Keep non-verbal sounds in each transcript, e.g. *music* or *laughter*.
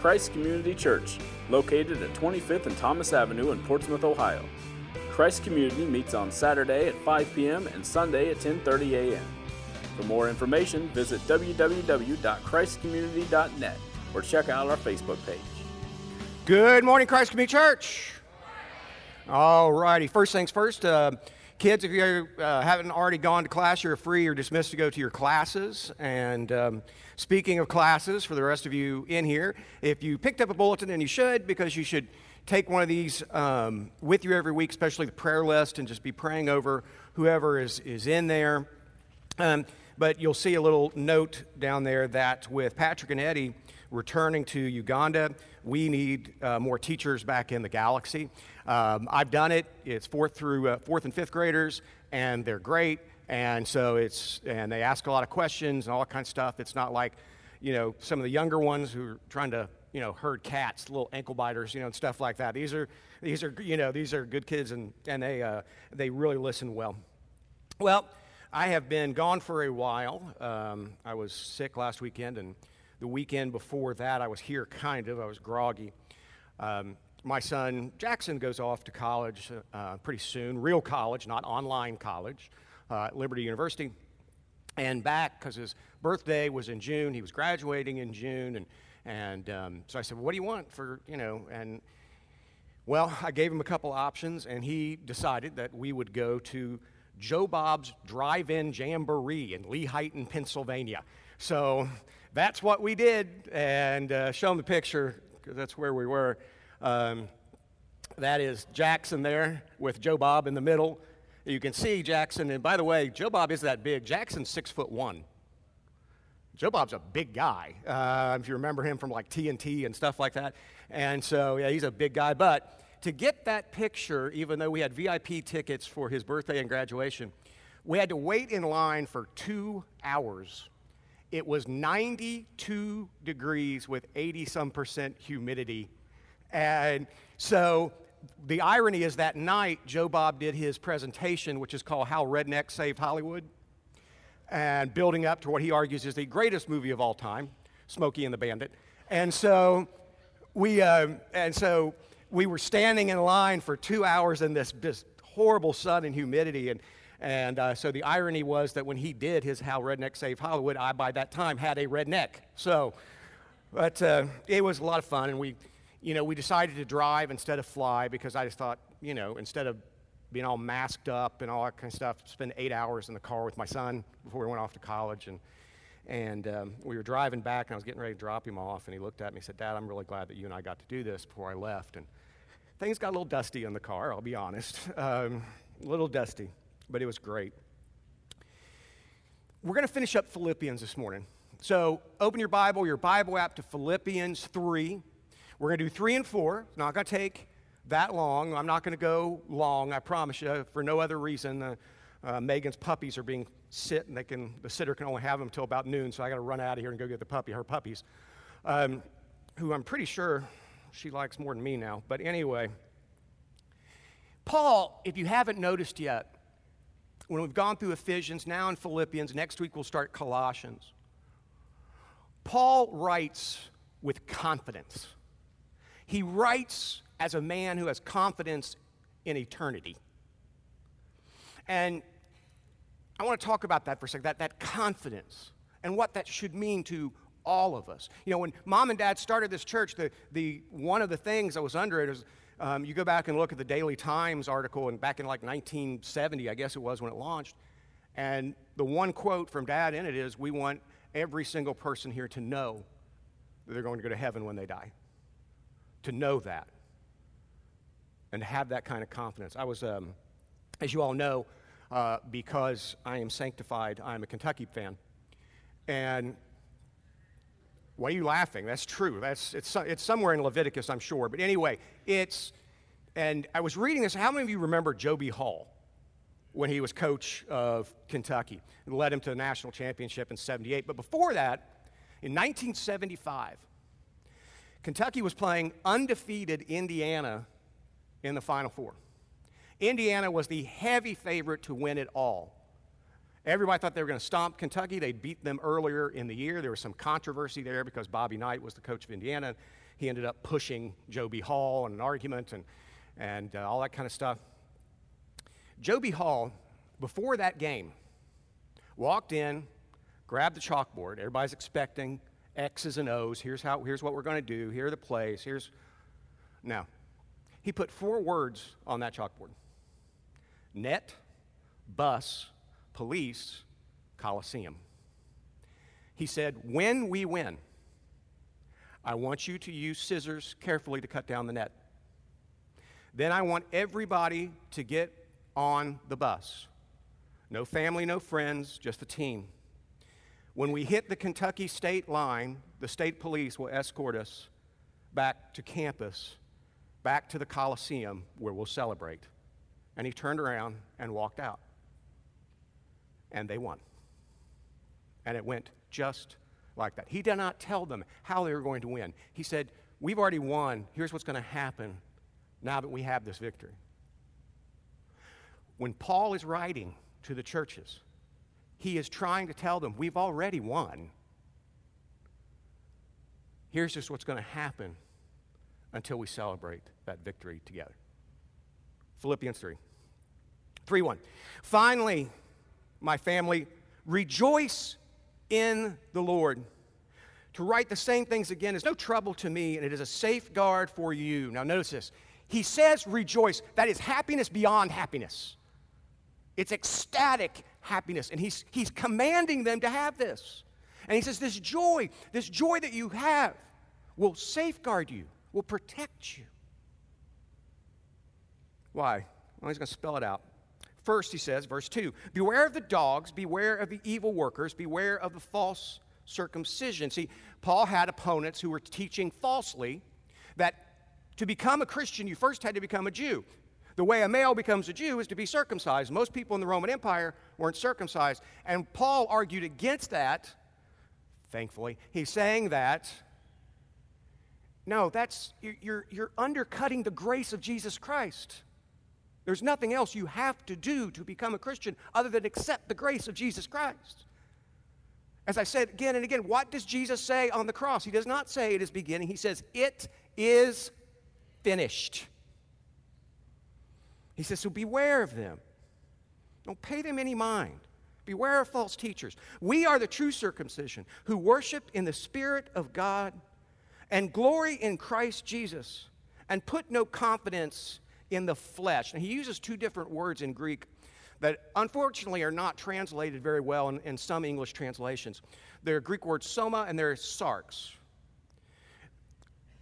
Christ Community Church, located at 25th and Thomas Avenue in Portsmouth, Ohio. Christ Community meets on Saturday at 5 p.m. and Sunday at 10:30 a.m. For more information, visit www.christcommunity.net or check out our Facebook page. Good morning, Christ Community Church. All righty. First things first. Uh, kids, if you uh, haven't already gone to class, you're free or dismissed to go to your classes. And um, speaking of classes, for the rest of you in here, if you picked up a bulletin, and you should, because you should take one of these um, with you every week, especially the prayer list, and just be praying over whoever is, is in there. Um, but you'll see a little note down there that with Patrick and Eddie returning to Uganda, we need uh, more teachers back in the galaxy. Um, I've done it. It's fourth through uh, fourth and fifth graders, and they're great. And so it's and they ask a lot of questions and all that kind of stuff. It's not like, you know, some of the younger ones who are trying to you know herd cats, little ankle biters, you know, and stuff like that. These are these are you know these are good kids, and and they uh, they really listen well. Well. I have been gone for a while. Um, I was sick last weekend, and the weekend before that, I was here kind of. I was groggy. Um, my son Jackson goes off to college uh, pretty soon, real college, not online college, uh, at Liberty University. And back because his birthday was in June, he was graduating in June, and and um, so I said, well, "What do you want for you know?" And well, I gave him a couple options, and he decided that we would go to Joe Bob's Drive-In Jamboree in Lehighton, Pennsylvania. So that's what we did, and uh, show him the picture because that's where we were. Um, that is Jackson there with Joe Bob in the middle. You can see Jackson, and by the way, Joe Bob is that big. Jackson's six foot one. Joe Bob's a big guy. Uh, if you remember him from like TNT and stuff like that, and so yeah, he's a big guy. But to get that picture, even though we had VIP tickets for his birthday and graduation, we had to wait in line for two hours. It was 92 degrees with 80 some percent humidity. And so the irony is that night, Joe Bob did his presentation, which is called How Redneck Saved Hollywood, and building up to what he argues is the greatest movie of all time, Smokey and the Bandit. And so we, uh, and so we were standing in line for two hours in this, this horrible sun and humidity. And, and uh, so the irony was that when he did his How Redneck Saved Hollywood, I by that time had a redneck. So, but uh, it was a lot of fun. And we, you know, we decided to drive instead of fly because I just thought, you know, instead of being all masked up and all that kind of stuff, spend eight hours in the car with my son before we went off to college. And, and um, we were driving back, and I was getting ready to drop him off. And he looked at me and said, Dad, I'm really glad that you and I got to do this before I left. And Things got a little dusty in the car, I'll be honest. *laughs* Um, a little dusty, but it was great. We're going to finish up Philippians this morning. So open your Bible, your Bible app to Philippians 3. We're going to do 3 and 4. It's not going to take that long. I'm not going to go long, I promise you, for no other reason. Uh, uh, Megan's puppies are being sit, and they can, the sitter can only have them until about noon, so I got to run out of here and go get the puppy, her puppies, um, who I'm pretty sure she likes more than me now. But anyway, Paul, if you haven't noticed yet, when we've gone through Ephesians, now in Philippians, next week we'll start Colossians. Paul writes with confidence. He writes as a man who has confidence in eternity. And I want to talk about that for a second that, that confidence and what that should mean to all of us. You know, when mom and dad started this church, the, the, one of the things that was under it is um, you go back and look at the Daily Times article, and back in like 1970, I guess it was when it launched, and the one quote from dad in it is We want every single person here to know that they're going to go to heaven when they die. To know that. And have that kind of confidence. I was, um, as you all know, uh, because I am sanctified, I'm a Kentucky fan. And why are you laughing? That's true. That's, it's, it's somewhere in Leviticus, I'm sure. But anyway, it's, and I was reading this. How many of you remember Joe B. Hall when he was coach of Kentucky and led him to the national championship in 78? But before that, in 1975, Kentucky was playing undefeated Indiana in the Final Four. Indiana was the heavy favorite to win it all. Everybody thought they were going to stomp Kentucky. They beat them earlier in the year. There was some controversy there because Bobby Knight was the coach of Indiana. He ended up pushing Joe B. Hall in an argument and, and uh, all that kind of stuff. Joe B. Hall, before that game, walked in, grabbed the chalkboard. Everybody's expecting X's and O's. Here's, how, here's what we're going to do. Here are the plays. Here's. Now, he put four words on that chalkboard net, bus, police, Coliseum. He said, When we win, I want you to use scissors carefully to cut down the net. Then I want everybody to get on the bus. No family, no friends, just the team. When we hit the Kentucky state line, the state police will escort us back to campus, back to the Coliseum where we'll celebrate. And he turned around and walked out. And they won. And it went just like that. He did not tell them how they were going to win. He said, We've already won. Here's what's going to happen now that we have this victory. When Paul is writing to the churches, he is trying to tell them, We've already won. Here's just what's going to happen until we celebrate that victory together. Philippians 3. 3 1. Finally, my family, rejoice in the Lord. To write the same things again is no trouble to me, and it is a safeguard for you. Now, notice this. He says rejoice. That is happiness beyond happiness. It's ecstatic happiness. And he's, he's commanding them to have this. And he says, This joy, this joy that you have, will safeguard you, will protect you. Why? Well, he's going to spell it out. First, he says, verse 2 Beware of the dogs, beware of the evil workers, beware of the false circumcision. See, Paul had opponents who were teaching falsely that to become a Christian, you first had to become a Jew. The way a male becomes a Jew is to be circumcised. Most people in the Roman Empire weren't circumcised. And Paul argued against that, thankfully. He's saying that, no, that's, you're, you're undercutting the grace of Jesus Christ. There's nothing else you have to do to become a Christian other than accept the grace of Jesus Christ. As I said again and again, what does Jesus say on the cross? He does not say it is beginning, he says, It is finished. He says, So beware of them. Don't pay them any mind. Beware of false teachers. We are the true circumcision who worship in the Spirit of God and glory in Christ Jesus and put no confidence in the flesh. And he uses two different words in Greek that unfortunately are not translated very well in, in some English translations. They're Greek words soma and they're sarx.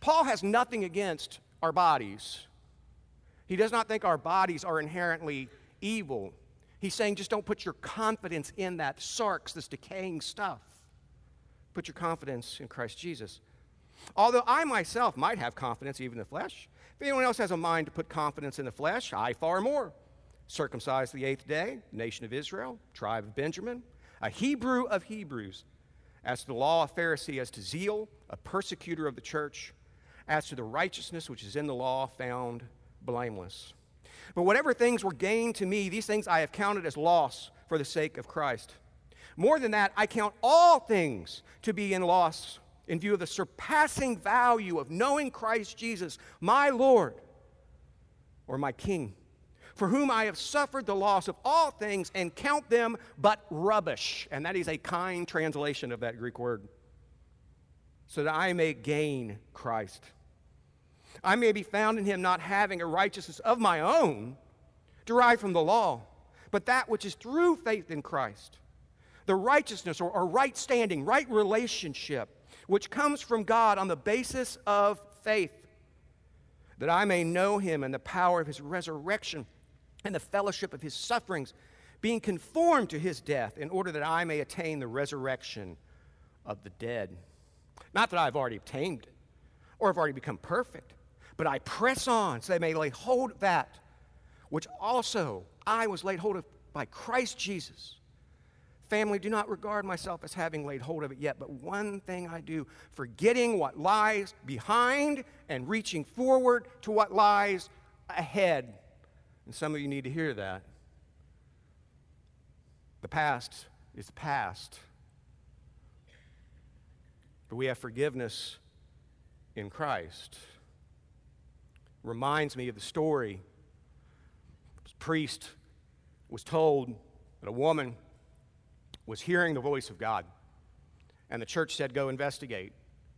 Paul has nothing against our bodies. He does not think our bodies are inherently evil. He's saying just don't put your confidence in that sarx, this decaying stuff. Put your confidence in Christ Jesus. Although I myself might have confidence even in the flesh, if anyone else has a mind to put confidence in the flesh, I far more. Circumcised the eighth day, nation of Israel, tribe of Benjamin, a Hebrew of Hebrews, as to the law, a Pharisee, as to zeal, a persecutor of the church, as to the righteousness which is in the law, found blameless. But whatever things were gained to me, these things I have counted as loss for the sake of Christ. More than that, I count all things to be in loss in view of the surpassing value of knowing Christ Jesus, my Lord or my King, for whom I have suffered the loss of all things and count them but rubbish. And that is a kind translation of that Greek word. So that I may gain Christ. I may be found in him not having a righteousness of my own derived from the law, but that which is through faith in Christ. The righteousness or, or right standing, right relationship which comes from God on the basis of faith, that I may know him and the power of his resurrection and the fellowship of his sufferings, being conformed to his death, in order that I may attain the resurrection of the dead. Not that I've already obtained it or have already become perfect, but I press on so they may lay hold of that which also I was laid hold of by Christ Jesus. Family, do not regard myself as having laid hold of it yet, but one thing I do, forgetting what lies behind and reaching forward to what lies ahead. And some of you need to hear that. The past is past. But we have forgiveness in Christ. Reminds me of the story. The priest was told that a woman was hearing the voice of God. And the church said, Go investigate.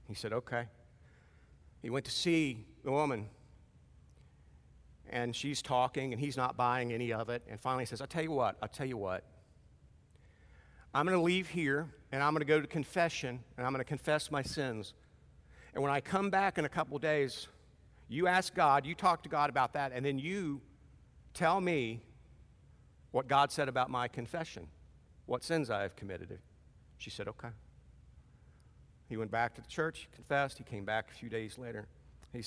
He said, Okay. He went to see the woman. And she's talking, and he's not buying any of it. And finally, he says, I'll tell you what, I'll tell you what. I'm going to leave here, and I'm going to go to confession, and I'm going to confess my sins. And when I come back in a couple days, you ask God, you talk to God about that, and then you tell me what God said about my confession, what sins I have committed. She said, Okay. He went back to the church, confessed. He came back a few days later. He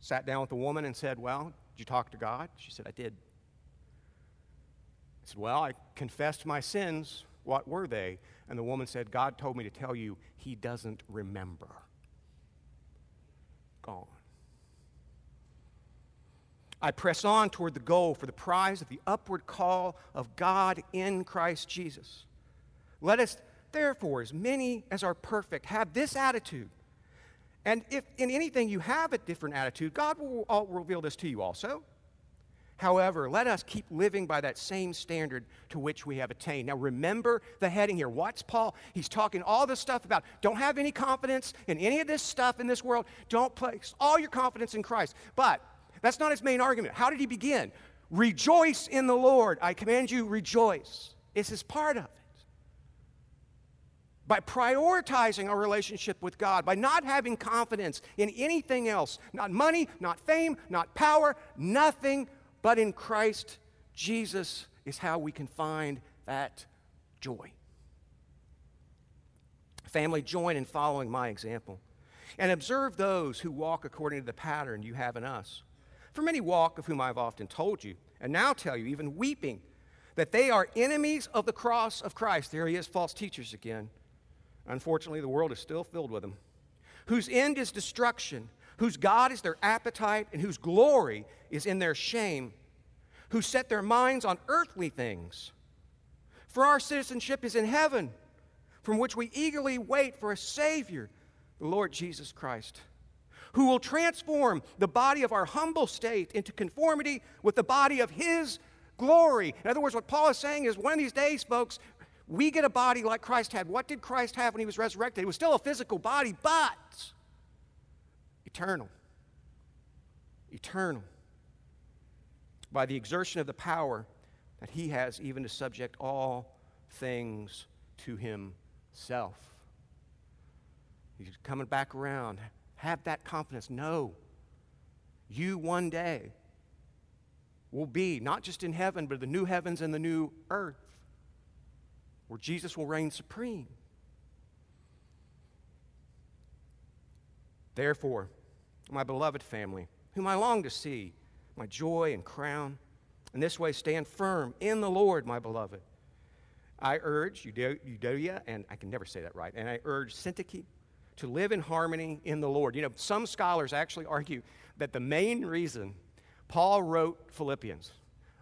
sat down with the woman and said, Well, did you talk to God? She said, I did. He said, Well, I confessed my sins. What were they? And the woman said, God told me to tell you he doesn't remember. Gone. I press on toward the goal for the prize of the upward call of God in Christ Jesus. Let us Therefore, as many as are perfect have this attitude. And if in anything you have a different attitude, God will uh, reveal this to you also. However, let us keep living by that same standard to which we have attained. Now, remember the heading here. What's Paul? He's talking all this stuff about don't have any confidence in any of this stuff in this world. Don't place all your confidence in Christ. But that's not his main argument. How did he begin? Rejoice in the Lord. I command you, rejoice. This is part of it by prioritizing our relationship with God, by not having confidence in anything else, not money, not fame, not power, nothing but in Christ Jesus is how we can find that joy. Family, join in following my example and observe those who walk according to the pattern you have in us. For many walk, of whom I have often told you, and now tell you, even weeping, that they are enemies of the cross of Christ. There he is, false teachers again Unfortunately, the world is still filled with them. Whose end is destruction, whose God is their appetite, and whose glory is in their shame, who set their minds on earthly things. For our citizenship is in heaven, from which we eagerly wait for a Savior, the Lord Jesus Christ, who will transform the body of our humble state into conformity with the body of His glory. In other words, what Paul is saying is one of these days, folks, we get a body like Christ had. What did Christ have when he was resurrected? It was still a physical body, but eternal. Eternal. By the exertion of the power that he has even to subject all things to himself. He's coming back around. Have that confidence. No. You one day will be not just in heaven, but the new heavens and the new earth where Jesus will reign supreme. Therefore, my beloved family, whom I long to see, my joy and crown, in this way stand firm in the Lord, my beloved. I urge Euodia, and I can never say that right, and I urge Syntyche to live in harmony in the Lord. You know, some scholars actually argue that the main reason Paul wrote Philippians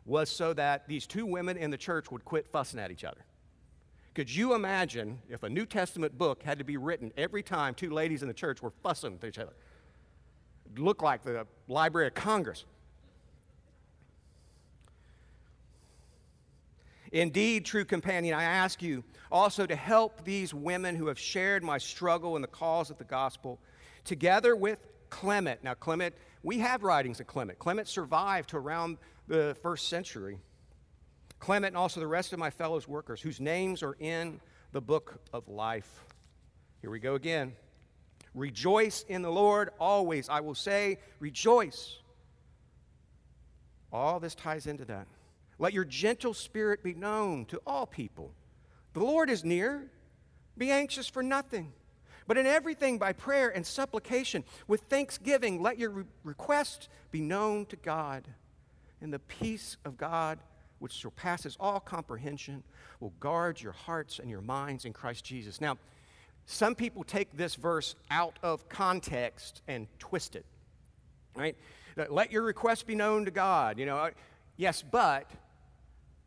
was so that these two women in the church would quit fussing at each other. Could you imagine if a New Testament book had to be written every time two ladies in the church were fussing with each other? It looked like the Library of Congress. Indeed, true companion, I ask you also to help these women who have shared my struggle in the cause of the gospel, together with Clement. Now, Clement, we have writings of Clement. Clement survived to around the first century. Clement and also the rest of my fellows workers whose names are in the book of life. Here we go again. Rejoice in the Lord always. I will say, rejoice. All this ties into that. Let your gentle spirit be known to all people. The Lord is near. Be anxious for nothing. But in everything, by prayer and supplication, with thanksgiving, let your re- requests be known to God. And the peace of God which surpasses all comprehension, will guard your hearts and your minds in Christ Jesus. Now, some people take this verse out of context and twist it, right? Let your requests be known to God. You know, yes, but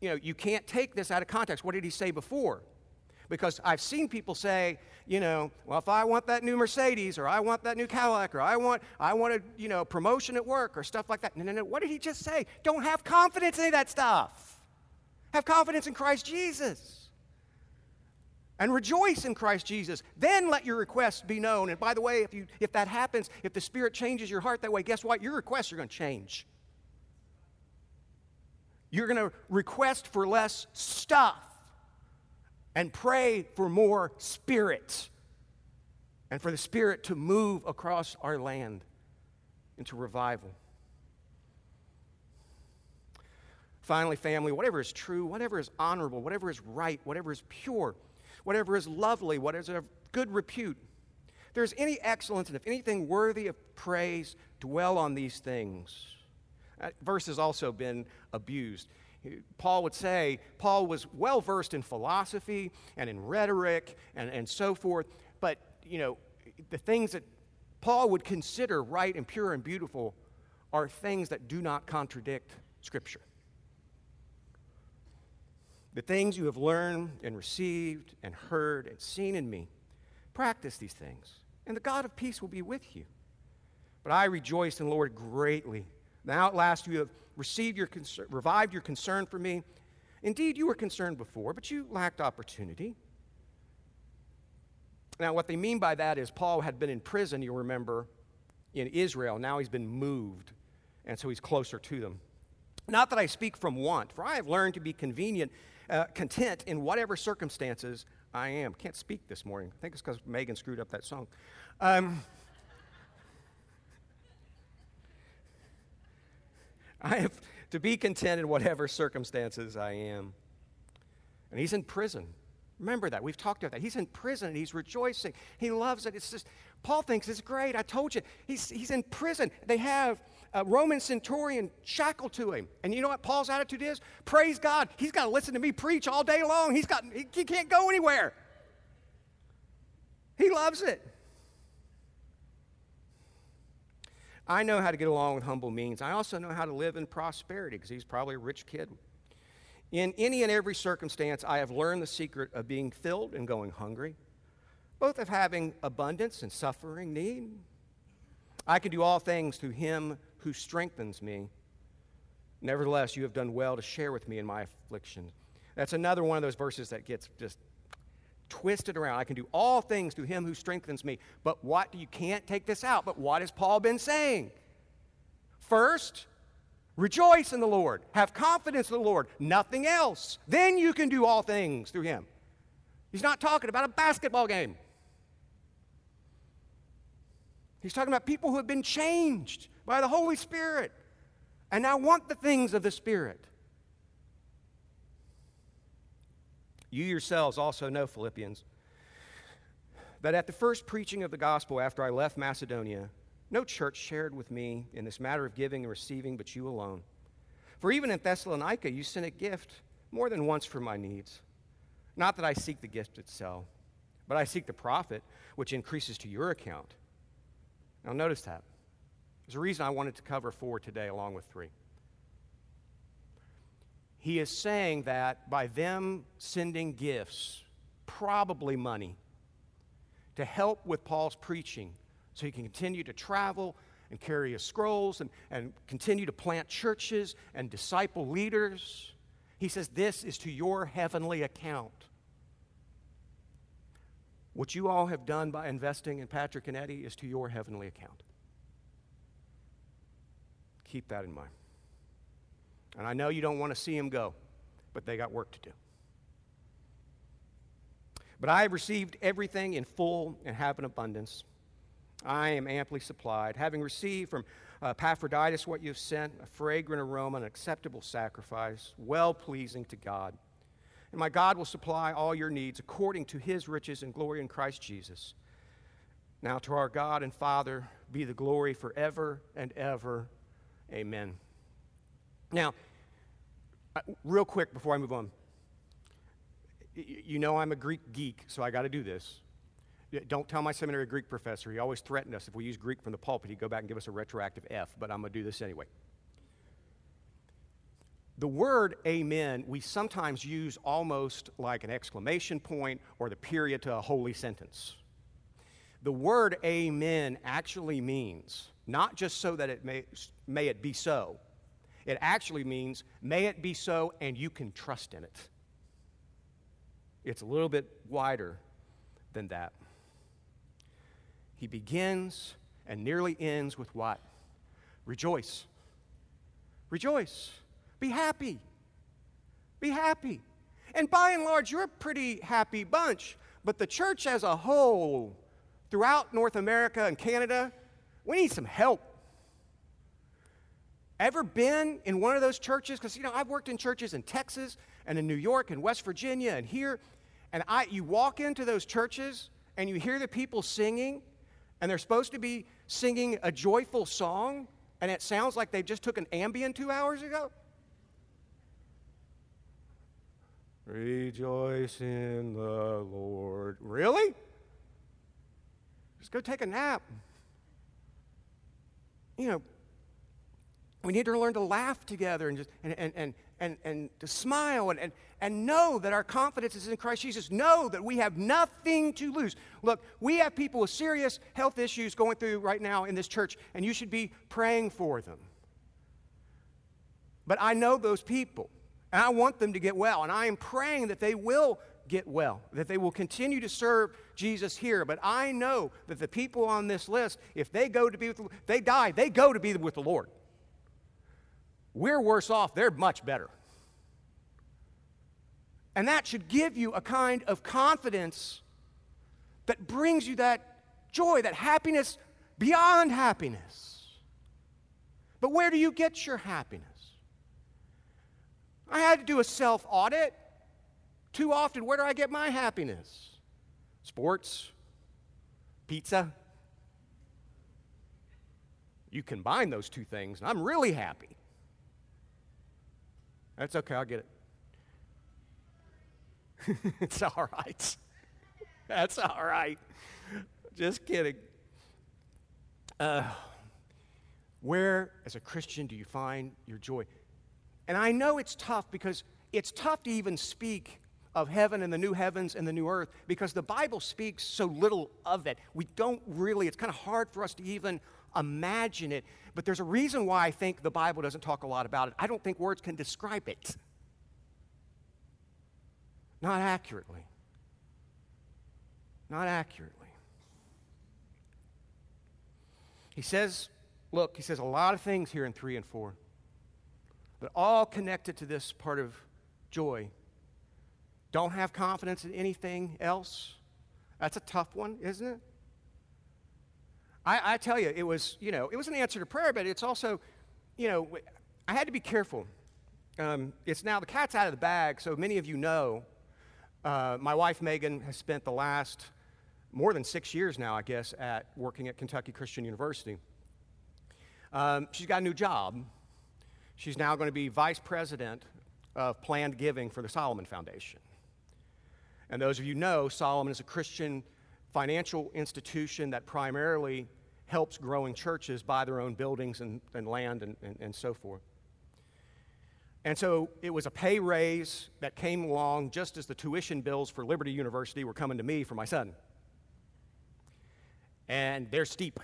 you know, you can't take this out of context. What did he say before? Because I've seen people say, you know, well, if I want that new Mercedes or I want that new Cadillac or I want, I want a, you know, promotion at work or stuff like that. No, no, no. What did he just say? Don't have confidence in that stuff. Have confidence in Christ Jesus. And rejoice in Christ Jesus. Then let your requests be known. And by the way, if, you, if that happens, if the Spirit changes your heart that way, guess what? Your requests are going to change. You're going to request for less stuff and pray for more spirit and for the Spirit to move across our land into revival. Finally, family, whatever is true, whatever is honorable, whatever is right, whatever is pure, whatever is lovely, what is of good repute, there's any excellence and if anything worthy of praise, dwell on these things. That verse has also been abused. Paul would say, Paul was well versed in philosophy and in rhetoric and, and so forth, but, you know, the things that Paul would consider right and pure and beautiful are things that do not contradict Scripture. The things you have learned and received and heard and seen in me, practice these things, and the God of peace will be with you. But I rejoice in the Lord greatly. Now at last you have received your concern, revived your concern for me. Indeed, you were concerned before, but you lacked opportunity. Now, what they mean by that is Paul had been in prison, you remember, in Israel. Now he's been moved, and so he's closer to them. Not that I speak from want, for I have learned to be convenient, uh, content in whatever circumstances I am. Can't speak this morning. I think it's because Megan screwed up that song. Um, I have to be content in whatever circumstances I am. And he's in prison. Remember that. We've talked about that. He's in prison and he's rejoicing. He loves it. It's just, Paul thinks it's great. I told you. He's, he's in prison. They have a Roman centurion shackled to him. And you know what Paul's attitude is? Praise God. He's got to listen to me preach all day long. He's got, he, he can't go anywhere. He loves it. I know how to get along with humble means. I also know how to live in prosperity because he's probably a rich kid. In any and every circumstance, I have learned the secret of being filled and going hungry, both of having abundance and suffering need. I can do all things through him who strengthens me. Nevertheless, you have done well to share with me in my affliction. That's another one of those verses that gets just twist it around. I can do all things through him who strengthens me. But what, do you can't take this out, but what has Paul been saying? First, rejoice in the Lord, have confidence in the Lord, nothing else. Then you can do all things through him. He's not talking about a basketball game. He's talking about people who have been changed by the Holy Spirit and now want the things of the Spirit. You yourselves also know, Philippians, that at the first preaching of the gospel after I left Macedonia, no church shared with me in this matter of giving and receiving but you alone. For even in Thessalonica, you sent a gift more than once for my needs. Not that I seek the gift itself, but I seek the profit which increases to your account. Now, notice that. There's a reason I wanted to cover four today along with three he is saying that by them sending gifts, probably money, to help with Paul's preaching so he can continue to travel and carry his scrolls and, and continue to plant churches and disciple leaders. He says, This is to your heavenly account. What you all have done by investing in Patrick and Eddie is to your heavenly account. Keep that in mind. And I know you don't want to see them go, but they got work to do. But I have received everything in full and have an abundance. I am amply supplied, having received from uh, Epaphroditus what you have sent, a fragrant aroma, an acceptable sacrifice, well pleasing to God. And my God will supply all your needs according to his riches and glory in Christ Jesus. Now to our God and Father be the glory forever and ever. Amen. Now, real quick before I move on, you know I'm a Greek geek, so I got to do this. Don't tell my seminary Greek professor. He always threatened us if we use Greek from the pulpit, he'd go back and give us a retroactive F, but I'm going to do this anyway. The word amen, we sometimes use almost like an exclamation point or the period to a holy sentence. The word amen actually means not just so that it may, may it be so, it actually means may it be so and you can trust in it. It's a little bit wider than that. He begins and nearly ends with what? Rejoice. Rejoice. Be happy. Be happy. And by and large, you're a pretty happy bunch. But the church as a whole, throughout North America and Canada, we need some help. Ever been in one of those churches? Because, you know, I've worked in churches in Texas and in New York and West Virginia and here. And I, you walk into those churches and you hear the people singing, and they're supposed to be singing a joyful song, and it sounds like they just took an Ambien two hours ago. Rejoice in the Lord. Really? Just go take a nap. You know, we need to learn to laugh together and just and, and, and, and, and to smile and, and, and know that our confidence is in Christ Jesus. Know that we have nothing to lose. Look, we have people with serious health issues going through right now in this church, and you should be praying for them. But I know those people. And I want them to get well. And I am praying that they will get well, that they will continue to serve Jesus here. But I know that the people on this list, if they go to be with, they die, they go to be with the Lord. We're worse off, they're much better. And that should give you a kind of confidence that brings you that joy, that happiness beyond happiness. But where do you get your happiness? I had to do a self audit. Too often, where do I get my happiness? Sports, pizza. You combine those two things, and I'm really happy. That's okay, I'll get it. *laughs* it's all right. *laughs* That's all right. Just kidding. Uh, where, as a Christian, do you find your joy? And I know it's tough because it's tough to even speak of heaven and the new heavens and the new earth because the Bible speaks so little of it. We don't really, it's kind of hard for us to even imagine it. But there's a reason why I think the Bible doesn't talk a lot about it. I don't think words can describe it. Not accurately. Not accurately. He says, look, he says a lot of things here in 3 and 4 but all connected to this part of joy. Don't have confidence in anything else. That's a tough one, isn't it? I, I, tell you, it was, you know, it was an answer to prayer, but it's also, you know, I had to be careful. Um, it's now the cat's out of the bag, so many of you know. Uh, my wife Megan has spent the last more than six years now, I guess, at working at Kentucky Christian University. Um, she's got a new job, She's now going to be vice president of planned giving for the Solomon Foundation. And those of you know, Solomon is a Christian financial institution that primarily helps growing churches buy their own buildings and, and land and, and, and so forth. And so it was a pay raise that came along just as the tuition bills for Liberty University were coming to me for my son. And they're steep.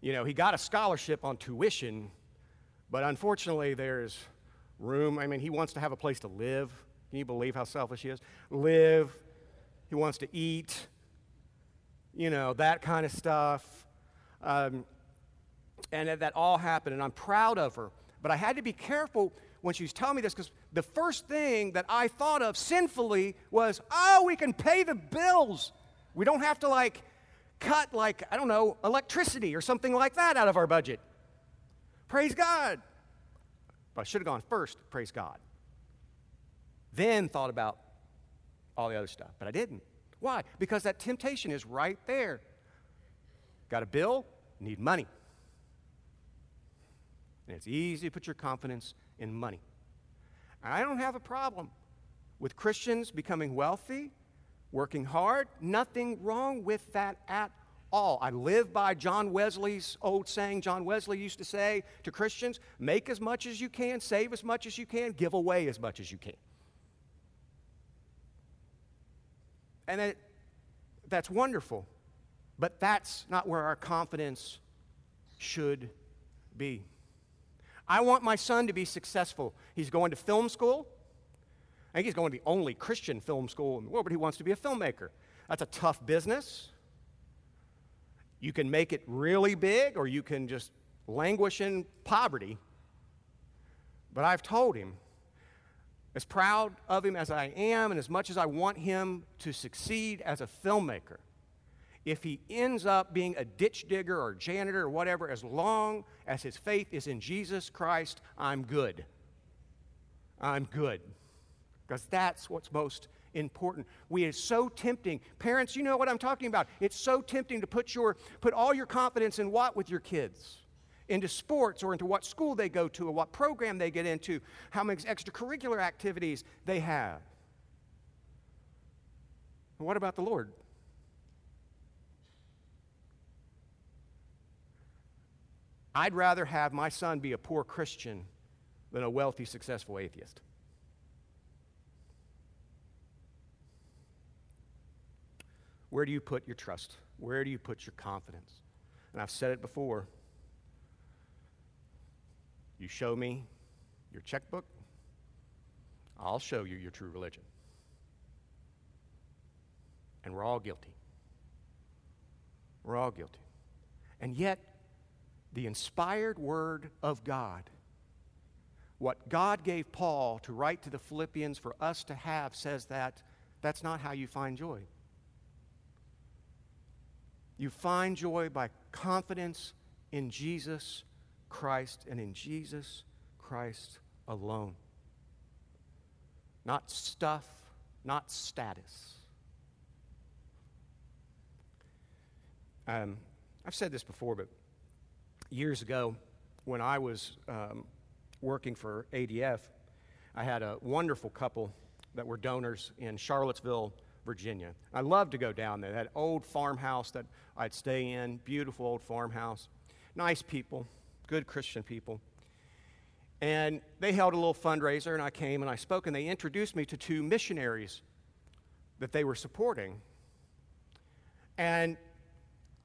You know, he got a scholarship on tuition but unfortunately, there's room. I mean, he wants to have a place to live. Can you believe how selfish he is? Live. He wants to eat. You know, that kind of stuff. Um, and that all happened, and I'm proud of her. But I had to be careful when she was telling me this because the first thing that I thought of sinfully was, oh, we can pay the bills. We don't have to, like, cut, like, I don't know, electricity or something like that out of our budget. Praise God. But I should have gone first, praise God. Then thought about all the other stuff, but I didn't. Why? Because that temptation is right there. Got a bill, need money. And it's easy to put your confidence in money. I don't have a problem with Christians becoming wealthy, working hard. Nothing wrong with that at all. I live by John Wesley's old saying. John Wesley used to say to Christians make as much as you can, save as much as you can, give away as much as you can. And that, that's wonderful, but that's not where our confidence should be. I want my son to be successful. He's going to film school. I think he's going to the only Christian film school in the world, but he wants to be a filmmaker. That's a tough business. You can make it really big, or you can just languish in poverty. But I've told him, as proud of him as I am, and as much as I want him to succeed as a filmmaker, if he ends up being a ditch digger or janitor or whatever, as long as his faith is in Jesus Christ, I'm good. I'm good. Because that's what's most important. We are so tempting. Parents, you know what I'm talking about. It's so tempting to put your put all your confidence in what with your kids? Into sports or into what school they go to or what program they get into, how many extracurricular activities they have. What about the Lord? I'd rather have my son be a poor Christian than a wealthy, successful atheist. Where do you put your trust? Where do you put your confidence? And I've said it before. You show me your checkbook, I'll show you your true religion. And we're all guilty. We're all guilty. And yet, the inspired word of God, what God gave Paul to write to the Philippians for us to have, says that that's not how you find joy. You find joy by confidence in Jesus Christ and in Jesus Christ alone. Not stuff, not status. Um, I've said this before, but years ago, when I was um, working for ADF, I had a wonderful couple that were donors in Charlottesville, Virginia. I loved to go down there. That old farmhouse that I'd stay in, beautiful old farmhouse. Nice people, good Christian people. And they held a little fundraiser, and I came and I spoke, and they introduced me to two missionaries that they were supporting. And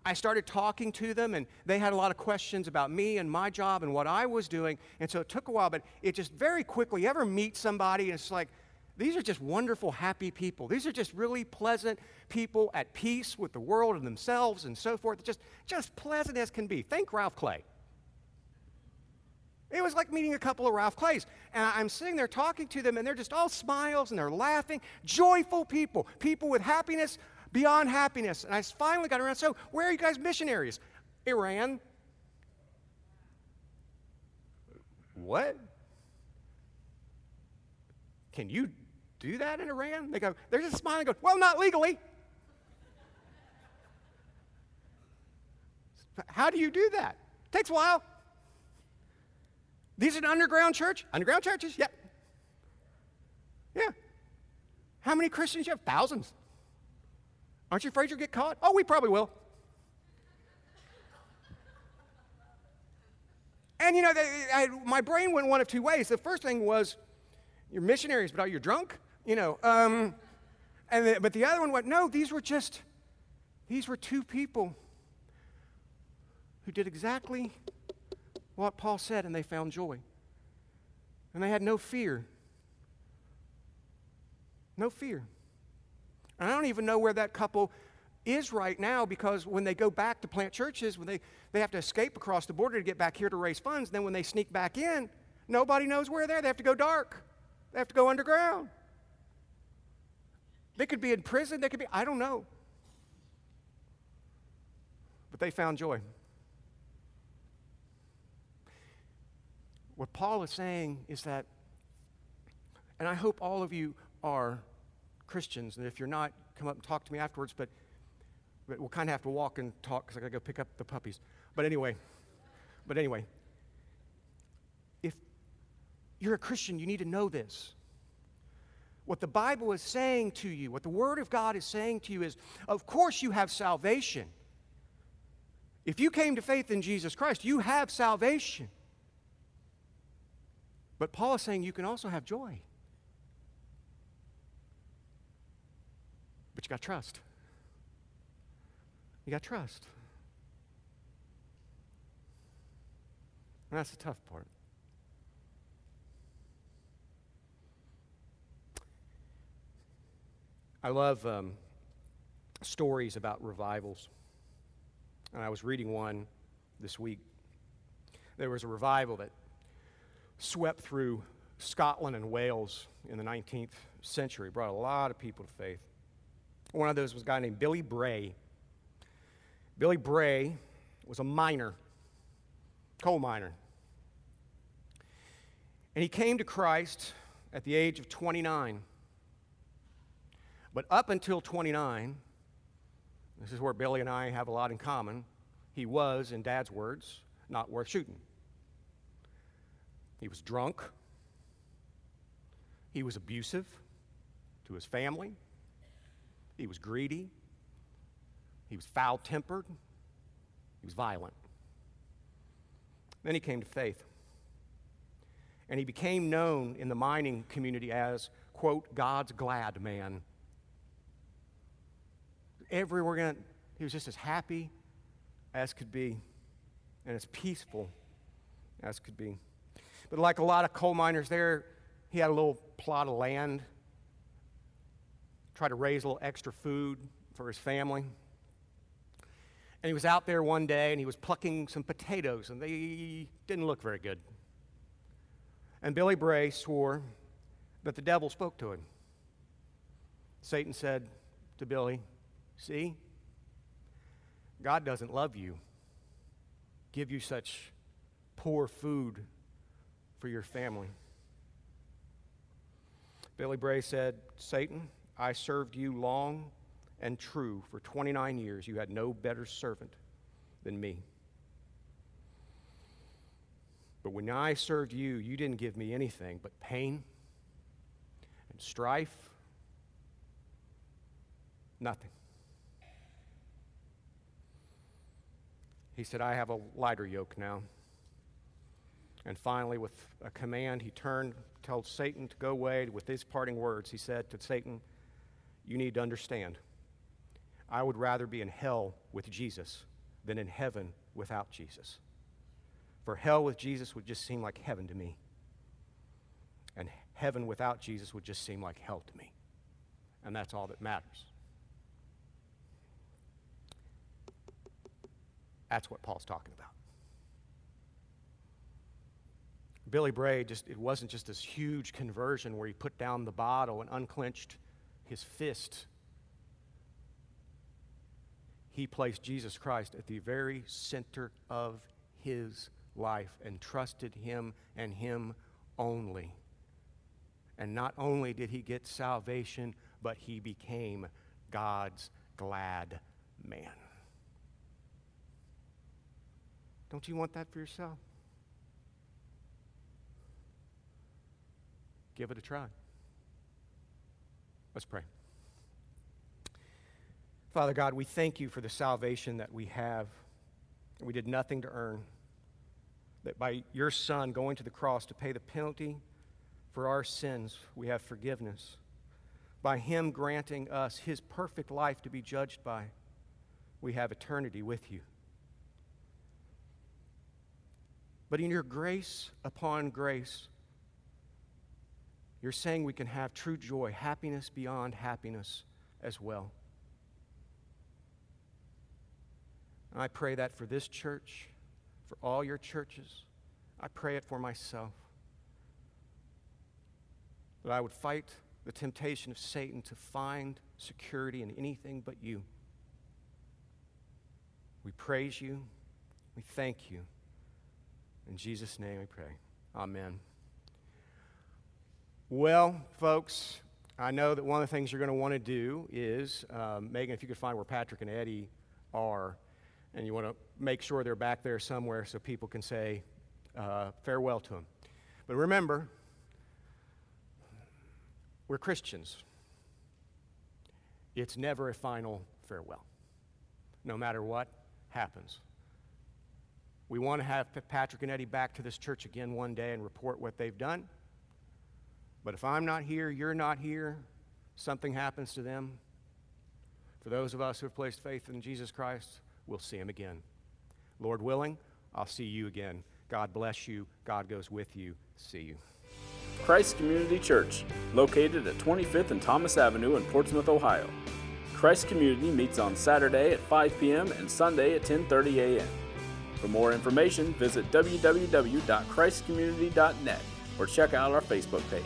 I started talking to them, and they had a lot of questions about me and my job and what I was doing. And so it took a while, but it just very quickly, you ever meet somebody and it's like, these are just wonderful, happy people. These are just really pleasant people at peace with the world and themselves and so forth. Just, just pleasant as can be. Think Ralph Clay. It was like meeting a couple of Ralph Clays. And I'm sitting there talking to them, and they're just all smiles and they're laughing. Joyful people, people with happiness beyond happiness. And I finally got around, so where are you guys missionaries? Iran. What? Can you do that in Iran? They go, they're just smiling go, well, not legally. *laughs* How do you do that? Takes a while. These are underground church? Underground churches? Yep. Yeah. How many Christians you have? Thousands. Aren't you afraid you'll get caught? Oh, we probably will. And you know, they, I, my brain went one of two ways. The first thing was, you're missionaries, but are you drunk? You know, um, and the, but the other one went, no, these were just, these were two people who did exactly what Paul said, and they found joy. And they had no fear. No fear. And I don't even know where that couple is right now because when they go back to plant churches, when they, they have to escape across the border to get back here to raise funds, then when they sneak back in, nobody knows where they're. They have to go dark, they have to go underground. They could be in prison, they could be, I don't know. But they found joy. What Paul is saying is that, and I hope all of you are Christians. And if you're not, come up and talk to me afterwards. But, but we'll kind of have to walk and talk because I got to go pick up the puppies. But anyway, but anyway, if you're a Christian, you need to know this. What the Bible is saying to you, what the Word of God is saying to you is, of course, you have salvation. If you came to faith in Jesus Christ, you have salvation. But Paul is saying you can also have joy. But you got trust. You got trust. And that's the tough part. I love um, stories about revivals. And I was reading one this week. There was a revival that swept through Scotland and Wales in the 19th century, brought a lot of people to faith. One of those was a guy named Billy Bray. Billy Bray was a miner, coal miner. And he came to Christ at the age of 29. But up until 29, this is where Billy and I have a lot in common. He was, in Dad's words, not worth shooting. He was drunk. He was abusive to his family. He was greedy. He was foul tempered. He was violent. Then he came to faith. And he became known in the mining community as, quote, God's glad man. Everywhere he was just as happy as could be and as peaceful as could be. But like a lot of coal miners there, he had a little plot of land, tried to raise a little extra food for his family. And he was out there one day and he was plucking some potatoes, and they didn't look very good. And Billy Bray swore that the devil spoke to him. Satan said to Billy, See, God doesn't love you, give you such poor food for your family. Billy Bray said, Satan, I served you long and true for 29 years. You had no better servant than me. But when I served you, you didn't give me anything but pain and strife. Nothing. He said, I have a lighter yoke now. And finally, with a command, he turned, told Satan to go away with these parting words. He said to Satan, You need to understand, I would rather be in hell with Jesus than in heaven without Jesus. For hell with Jesus would just seem like heaven to me. And heaven without Jesus would just seem like hell to me. And that's all that matters. That's what Paul's talking about. Billy Bray just it wasn't just this huge conversion where he put down the bottle and unclenched his fist. He placed Jesus Christ at the very center of his life and trusted him and him only. And not only did he get salvation, but he became God's glad man. Don't you want that for yourself? Give it a try. Let's pray. Father God, we thank you for the salvation that we have. We did nothing to earn. That by your Son going to the cross to pay the penalty for our sins, we have forgiveness. By Him granting us His perfect life to be judged by, we have eternity with you. But in your grace upon grace, you're saying we can have true joy, happiness beyond happiness as well. And I pray that for this church, for all your churches. I pray it for myself. That I would fight the temptation of Satan to find security in anything but you. We praise you. We thank you. In Jesus' name we pray. Amen. Well, folks, I know that one of the things you're going to want to do is, um, Megan, if you could find where Patrick and Eddie are, and you want to make sure they're back there somewhere so people can say uh, farewell to them. But remember, we're Christians. It's never a final farewell, no matter what happens. We want to have Patrick and Eddie back to this church again one day and report what they've done. But if I'm not here, you're not here, something happens to them. For those of us who have placed faith in Jesus Christ, we'll see him again. Lord willing, I'll see you again. God bless you. God goes with you. See you. Christ Community Church, located at 25th and Thomas Avenue in Portsmouth, Ohio. Christ Community meets on Saturday at 5 p.m. and Sunday at 10:30 a.m. For more information, visit www.christcommunity.net or check out our Facebook page.